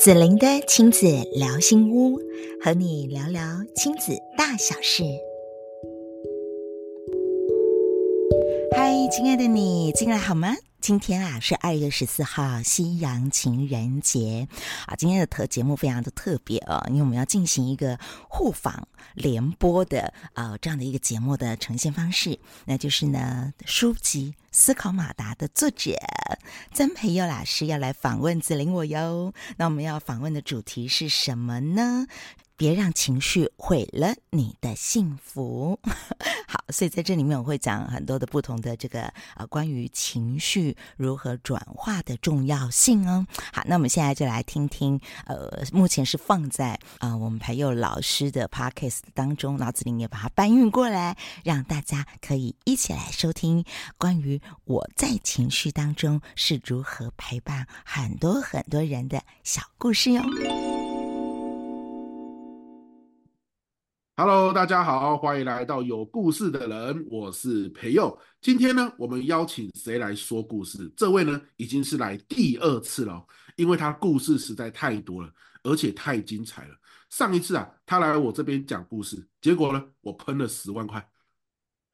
子玲的亲子聊心屋，和你聊聊亲子大小事。嗨，亲爱的你，进来好吗？今天啊是二月十四号，西洋情人节啊。今天的特节目非常的特别哦，因为我们要进行一个互访联播的啊这样的一个节目的呈现方式，那就是呢书籍《思考马达》的作者曾培佑老师要来访问子玲我哟。那我们要访问的主题是什么呢？别让情绪毁了你的幸福。好，所以在这里面我会讲很多的不同的这个呃关于情绪如何转化的重要性哦。好，那我们现在就来听听呃，目前是放在呃我们培祐老师的 podcast 当中，脑子里也把它搬运过来，让大家可以一起来收听关于我在情绪当中是如何陪伴很多很多人的小故事哟。Hello，大家好，欢迎来到有故事的人，我是培佑。今天呢，我们邀请谁来说故事？这位呢，已经是来第二次了，因为他故事实在太多了，而且太精彩了。上一次啊，他来我这边讲故事，结果呢，我喷了十万块。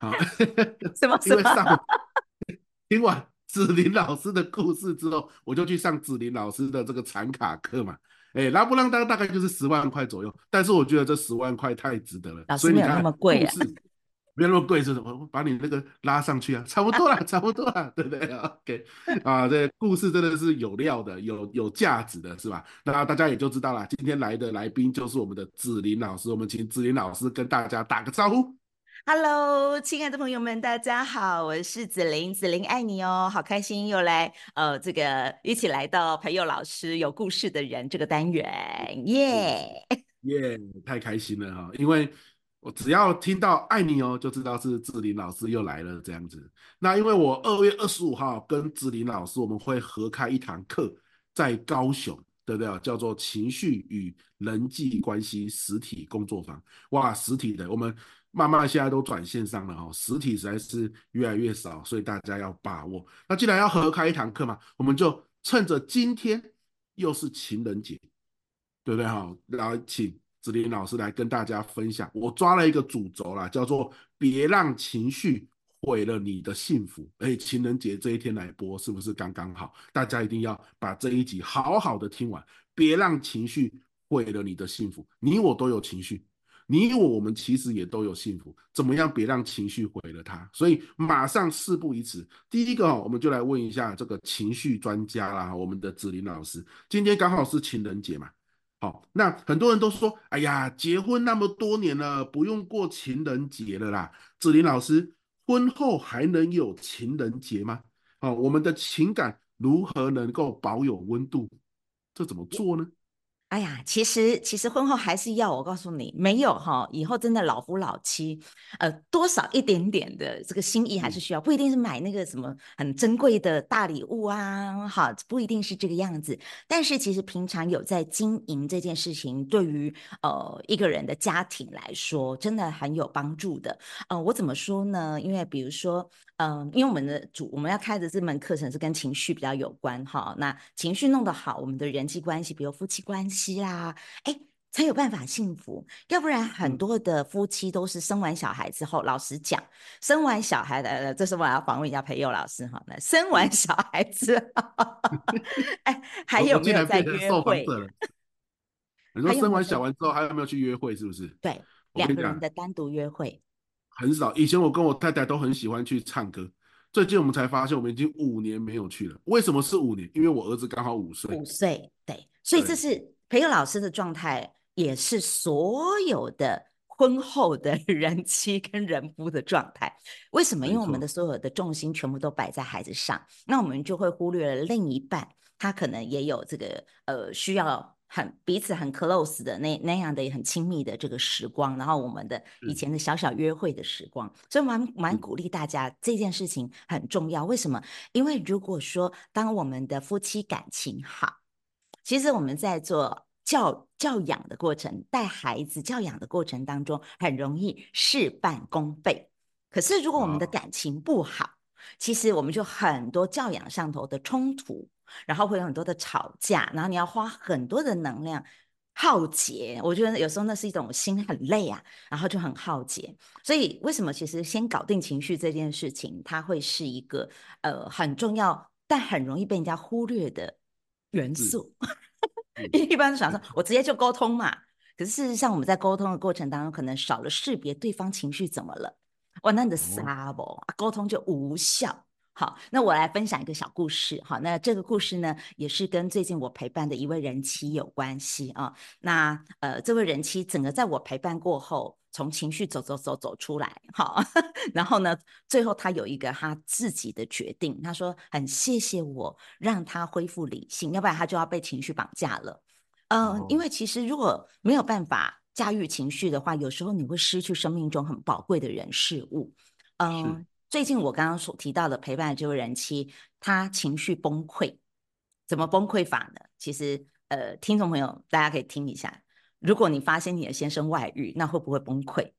好，什么？因为上 听完子林老师的故事之后，我就去上子林老师的这个禅卡课嘛。哎，拉布朗当大概就是十万块左右，但是我觉得这十万块太值得了。所以没有那么贵啊，没有那么贵是什么？我把你那个拉上去啊，差不多啦，差不多啦，对不对？OK，啊，这故事真的是有料的，有有价值的，是吧？那大家也就知道了，今天来的来宾就是我们的子林老师，我们请子林老师跟大家打个招呼。Hello，亲爱的朋友们，大家好，我是子玲，子玲爱你哦，好开心又来呃，这个一起来到培祐老师有故事的人这个单元，耶 耶，太开心了哈，因为我只要听到爱你哦，就知道是子玲老师又来了这样子。那因为我二月二十五号跟子玲老师我们会合开一堂课，在高雄，对不对？叫做情绪与人际关系实体工作坊，哇，实体的我们。慢慢现在都转线上了哈，实体实在是越来越少，所以大家要把握。那既然要合开一堂课嘛，我们就趁着今天又是情人节，对不对哈？来请子林老师来跟大家分享。我抓了一个主轴啦，叫做“别让情绪毁了你的幸福”。哎，情人节这一天来播是不是刚刚好？大家一定要把这一集好好的听完，别让情绪毁了你的幸福。你我都有情绪。你我我们其实也都有幸福，怎么样别让情绪毁了它？所以马上事不宜迟，第一个我们就来问一下这个情绪专家啦，我们的子林老师。今天刚好是情人节嘛，好，那很多人都说，哎呀，结婚那么多年了，不用过情人节了啦。子林老师，婚后还能有情人节吗？好，我们的情感如何能够保有温度？这怎么做呢？哎呀，其实其实婚后还是要我告诉你，没有哈，以后真的老夫老妻，呃，多少一点点的这个心意还是需要，不一定是买那个什么很珍贵的大礼物啊，哈，不一定是这个样子。但是其实平常有在经营这件事情，对于呃一个人的家庭来说，真的很有帮助的。呃，我怎么说呢？因为比如说，嗯、呃，因为我们的主我们要开的这门课程是跟情绪比较有关哈，那情绪弄得好，我们的人际关系，比如夫妻关系。啦，哎，才有办法幸福，要不然很多的夫妻都是生完小孩之后，老实讲，生完小孩的，这是我要访问一下培佑老师哈。那生完小孩之后，哎，还有 没有在约会？你说生完小孩之后还有没有去约会？是不是？对，两个人的单独约会很少。以前我跟我太太都很喜欢去唱歌，最近我们才发现，我们已经五年没有去了。为什么是五年？因为我儿子刚好五岁。五岁，对，所以这是。培友老师的状态也是所有的婚后的 人妻跟人夫的状态。为什么？因为我们的所有的重心全部都摆在孩子上，那我们就会忽略了另一半，他可能也有这个呃需要很彼此很 close 的那那样的很亲密的这个时光，然后我们的以前的小小约会的时光，所以蛮蛮鼓励大家这件事情很重要。为什么？因为如果说当我们的夫妻感情好。其实我们在做教教养的过程，带孩子教养的过程当中，很容易事半功倍。可是如果我们的感情不好，其实我们就很多教养上头的冲突，然后会有很多的吵架，然后你要花很多的能量耗竭。我觉得有时候那是一种心很累啊，然后就很耗竭。所以为什么其实先搞定情绪这件事情，它会是一个呃很重要，但很容易被人家忽略的元素。因为一般都想说，我直接就沟通嘛。可是事实上，我们在沟通的过程当中，可能少了识别对方情绪怎么了。哇，那你的沙不沟通就无效。好，那我来分享一个小故事。好，那这个故事呢，也是跟最近我陪伴的一位人妻有关系啊。那呃，这位人妻整个在我陪伴过后，从情绪走走走走出来，好，然后呢，最后他有一个他自己的决定。他说很谢谢我让他恢复理性，要不然他就要被情绪绑架了。嗯、呃，因为其实如果没有办法驾驭情绪的话，有时候你会失去生命中很宝贵的人事物。嗯、呃。最近我刚刚所提到的陪伴的这位人妻，她情绪崩溃，怎么崩溃法呢？其实，呃，听众朋友大家可以听一下，如果你发现你的先生外遇，那会不会崩溃？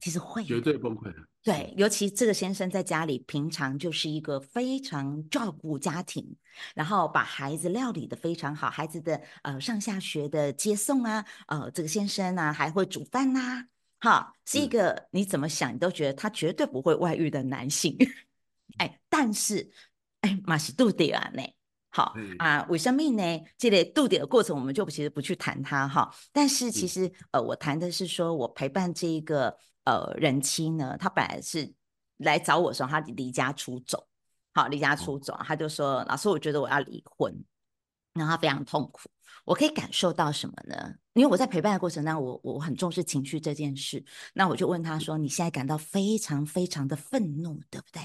其实会，绝对崩溃的。对，尤其这个先生在家里平常就是一个非常照顾家庭，然后把孩子料理得非常好，孩子的呃上下学的接送啊，呃，这个先生呢、啊、还会煮饭呐、啊。好，是一个你怎么想你都觉得他绝对不会外遇的男性，哎，但是哎，马西杜迪啊呢？好啊，为什么呢？这类度点的过程我们就其实不去谈它哈。但是其实呃，我谈的是说我陪伴这一个呃人妻呢，他本来是来找我说他离家出走，好，离家出走，他就说老师，我觉得我要离婚，然后他非常痛苦。我可以感受到什么呢？因为我在陪伴的过程当中，我我很重视情绪这件事。那我就问他说：“你现在感到非常非常的愤怒，对不对？”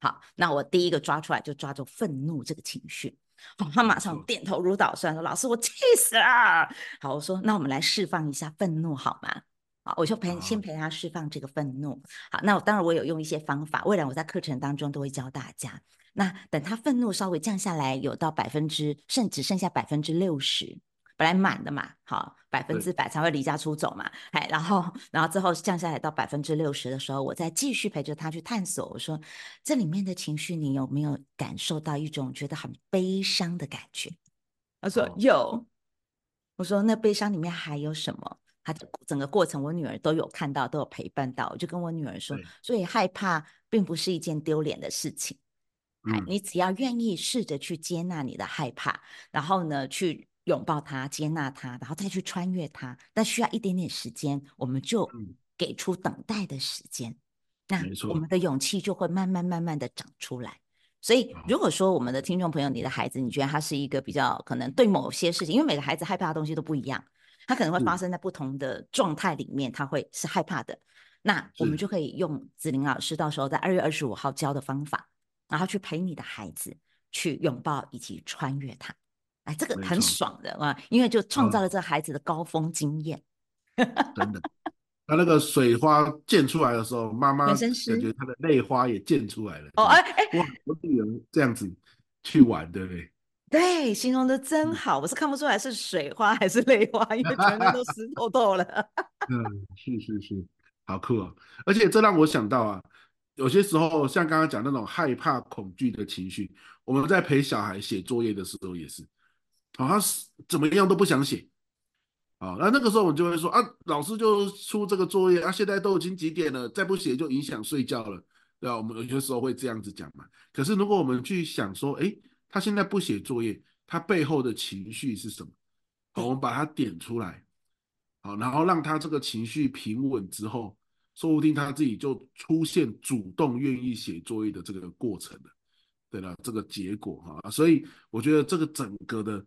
好，那我第一个抓出来就抓住愤怒这个情绪。好，他马上点头如捣蒜说：“老师，我气死了。”好，我说：“那我们来释放一下愤怒好吗？”好，我就陪先陪他释放这个愤怒。好，那我当然我有用一些方法，未来我在课程当中都会教大家。那等他愤怒稍微降下来，有到百分之，甚至剩下百分之六十，本来满的嘛，好，百分之百才会离家出走嘛，哎，然后，然后之后降下来到百分之六十的时候，我再继续陪着他去探索。我说，这里面的情绪，你有没有感受到一种觉得很悲伤的感觉？他说有。我说那悲伤里面还有什么？他整个过程，我女儿都有看到，都有陪伴到。我就跟我女儿说，所以害怕并不是一件丢脸的事情。你只要愿意试着去接纳你的害怕，然后呢，去拥抱它、接纳它，然后再去穿越它，但需要一点点时间，我们就给出等待的时间。那我们的勇气就会慢慢慢慢的长出来。所以，如果说我们的听众朋友，你的孩子，你觉得他是一个比较可能对某些事情，因为每个孩子害怕的东西都不一样，他可能会发生在不同的状态里面，他会是害怕的。那我们就可以用子玲老师到时候在二月二十五号教的方法。然后去陪你的孩子去拥抱以及穿越他，哎，这个很爽的啊，因为就创造了这孩子的高峰经验。真的，他那个水花溅出来的时候，妈妈感觉他的泪花也溅出来了。哦，哎哎，哇，我女儿这样子去玩，对不对？对，形容的真好，我是看不出来是水花还是泪花，因为全部都湿透透了。嗯，是是是，好酷哦！而且这让我想到啊。有些时候，像刚刚讲那种害怕、恐惧的情绪，我们在陪小孩写作业的时候也是，好像是怎么样都不想写，啊，那那个时候我们就会说啊，老师就出这个作业啊，现在都已经几点了，再不写就影响睡觉了，对吧？我们有些时候会这样子讲嘛。可是如果我们去想说，哎，他现在不写作业，他背后的情绪是什么？好，我们把它点出来，好，然后让他这个情绪平稳之后。说不定他自己就出现主动愿意写作业的这个过程了，对了，这个结果哈，所以我觉得这个整个的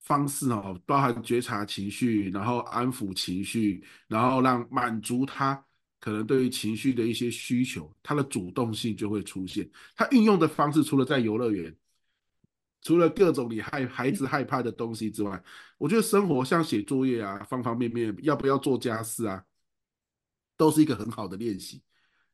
方式哦，包含觉察情绪，然后安抚情绪，然后让满足他可能对于情绪的一些需求，他的主动性就会出现。他运用的方式，除了在游乐园，除了各种你害孩子害怕的东西之外，我觉得生活像写作业啊，方方面面，要不要做家事啊？都是一个很好的练习，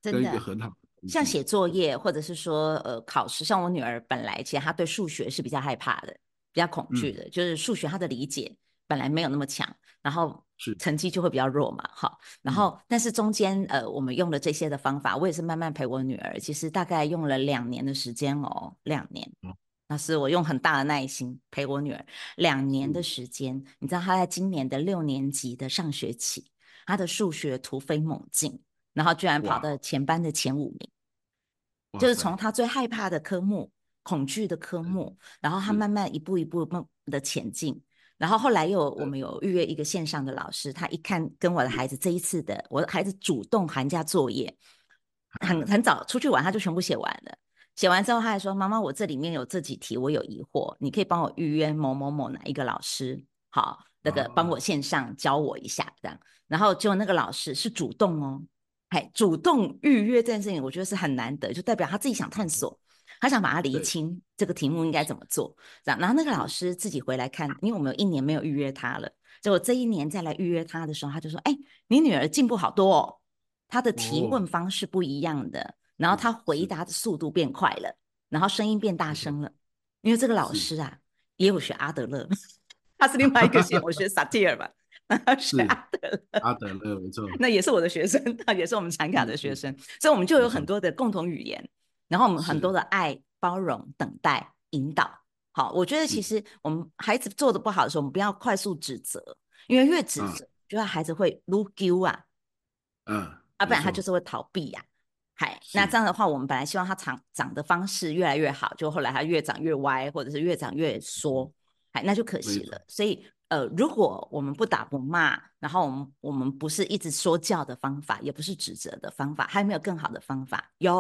真的一个很好。像写作业，或者是说呃考试，像我女儿本来其实她对数学是比较害怕的，比较恐惧的，嗯、就是数学他的理解本来没有那么强，然后成绩就会比较弱嘛。好，然后、嗯、但是中间呃我们用了这些的方法，我也是慢慢陪我女儿，其实大概用了两年的时间哦，两年。那是，我用很大的耐心陪我女儿两年的时间。嗯、你知道，她在今年的六年级的上学期，她的数学突飞猛进，然后居然跑到前班的前五名。就是从她最害怕的科目、恐惧的科目，然后他慢慢一步一步的前进。然后后来又我们有预约一个线上的老师，他一看跟我的孩子这一次的，我的孩子主动寒假作业，很很早出去玩，他就全部写完了。写完之后，他还说：“妈妈，我这里面有这几题，我有疑惑，你可以帮我预约某某某哪一个老师，好，那个帮我线上教我一下，这样。然后就那个老师是主动哦，嘿，主动预约这件事情，我觉得是很难得，就代表他自己想探索，他想把它理清这个题目应该怎么做，这样。然后那个老师自己回来看，因为我们有一年没有预约他了，结果这一年再来预约他的时候，他就说：哎，你女儿进步好多哦，她的提问方式不一样的。”然后她回答的速度变快了，然后声音变大声了，因为这个老师啊也有学阿德勒，他是另外一个学，我学萨提尔吧，是阿德勒，阿德勒没错，那也是我的学生，他 也是我们产卡的学生，所以我们就有很多的共同语言，然后我们很多的爱、包容、等待、引导。好，我觉得其实我们孩子做的不好的时候，我们不要快速指责，因为越指责，就让孩子会撸丢啊，嗯，啊，不然他就是会逃避呀。嗨，那这样的话，我们本来希望他长长的方式越来越好，就后来他越长越歪，或者是越长越缩，嗨，那就可惜了。所以，呃，如果我们不打不骂，然后我们我们不是一直说教的方法，也不是指责的方法，还有没有更好的方法？有，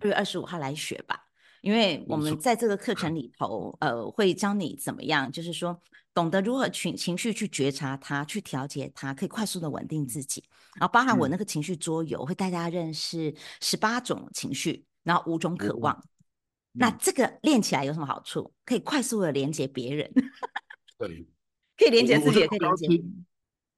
二月二十五号来学吧。因为我们在这个课程里头，呃，会教你怎么样，就是说懂得如何情情绪去觉察它，去调节它，可以快速的稳定自己。然后包含我那个情绪桌游，会带大家认识十八种情绪，然后五种渴望。那这个练起来有什么好处？可以快速的连接别人，对，可以连接自己，也可以连接。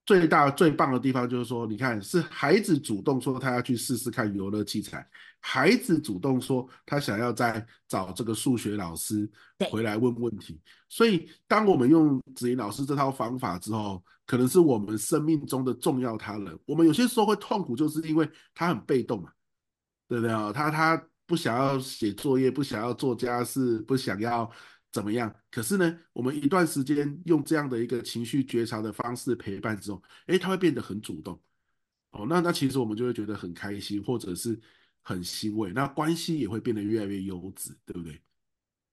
最大最棒的地方就是说，你看，是孩子主动说他要去试试看游乐器材，孩子主动说他想要再找这个数学老师回来问问题。所以，当我们用子怡老师这套方法之后，可能是我们生命中的重要他人。我们有些时候会痛苦，就是因为他很被动嘛，对不对啊？他他不想要写作业，不想要做家事，不想要。怎么样？可是呢，我们一段时间用这样的一个情绪觉察的方式陪伴之后，诶，他会变得很主动。哦，那那其实我们就会觉得很开心，或者是很欣慰。那关系也会变得越来越优质，对不对？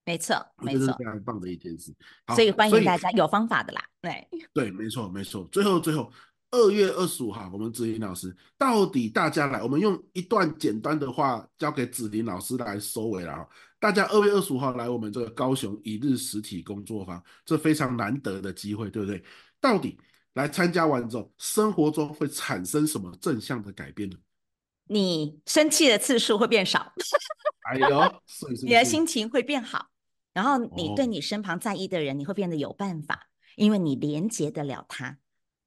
没错，没错，这是非常棒的一件事。所以欢迎大家有方法的啦。对，对，没错，没错。最后，最后。二月二十五号，我们子林老师到底大家来，我们用一段简单的话交给子林老师来收尾了。大家二月二十五号来我们这个高雄一日实体工作坊，这非常难得的机会，对不对？到底来参加完之后，生活中会产生什么正向的改变呢？你生气的次数会变少，哎呦，你的心情会变好，然后你对你身旁在意的人，你会变得有办法，因为你连接得了他。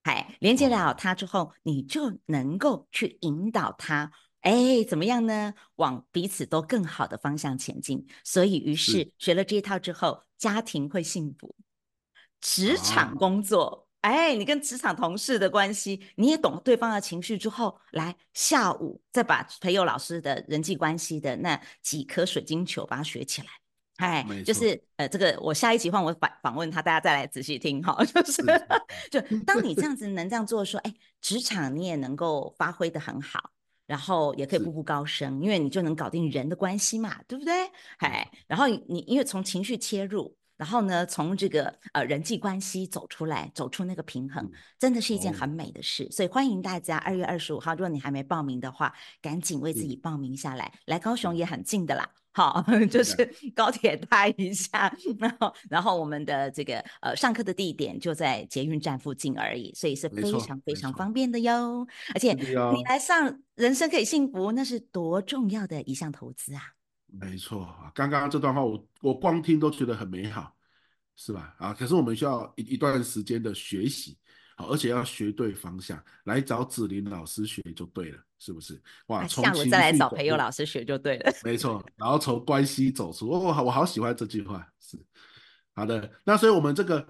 哎，连接了他之后，你就能够去引导他，哎，怎么样呢？往彼此都更好的方向前进。所以，于是学了这一套之后，家庭会幸福，职场工作，哎，你跟职场同事的关系，你也懂对方的情绪之后，来下午再把培佑老师的人际关系的那几颗水晶球把它学起来。嗨，就是呃，这个我下一集换我访访问他，大家再来仔细听哈。就是，是就当你这 样子能这样做，说，哎，职场你也能够发挥得很好，然后也可以步步高升，因为你就能搞定人的关系嘛，对不对？嗨，然后你因为从情绪切入，然后呢，从这个呃人际关系走出来，走出那个平衡，真的是一件很美的事。所以欢迎大家二月二十五号，如果你还没报名的话，赶紧为自己报名下来，来高雄也很近的啦。好，就是高铁搭一下，然后然后我们的这个呃上课的地点就在捷运站附近而已，所以是非常非常方便的哟。而且你来上人生可以幸福，那是多重要的一项投资啊！没错，刚刚这段话我我光听都觉得很美好，是吧？啊，可是我们需要一一段时间的学习。好，而且要学对方向，来找子林老师学就对了，是不是？哇，从下午再来找培佑老师学就对了。没错，然后从关系走出，哦，我好喜欢这句话，是好的。那所以我们这个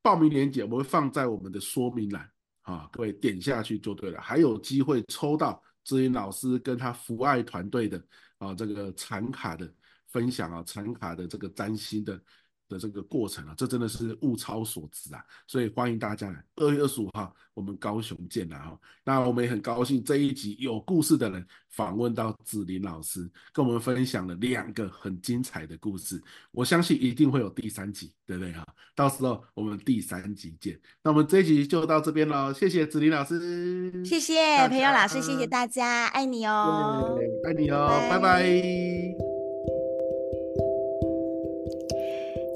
报名链接我们会放在我们的说明栏，啊，各位点下去就对了，还有机会抽到子林老师跟他福爱团队的啊这个产卡的分享啊，产卡的这个占星的的这个过程啊，这真的是物超所值啊！所以欢迎大家来，二月二十五号我们高雄见啦哈！那我们也很高兴这一集有故事的人访问到子林老师，跟我们分享了两个很精彩的故事，我相信一定会有第三集，对不对哈？到时候我们第三集见。那我们这一集就到这边了，谢谢子林老师，谢谢培友老师，谢谢大家，爱你哦，爱你哦，拜拜。拜拜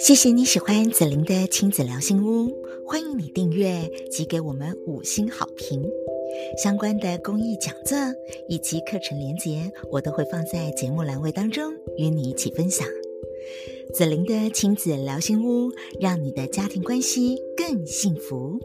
谢谢你喜欢子玲的亲子聊心屋，欢迎你订阅及给我们五星好评。相关的公益讲座以及课程连结，我都会放在节目栏位当中与你一起分享。子玲的亲子聊心屋，让你的家庭关系更幸福。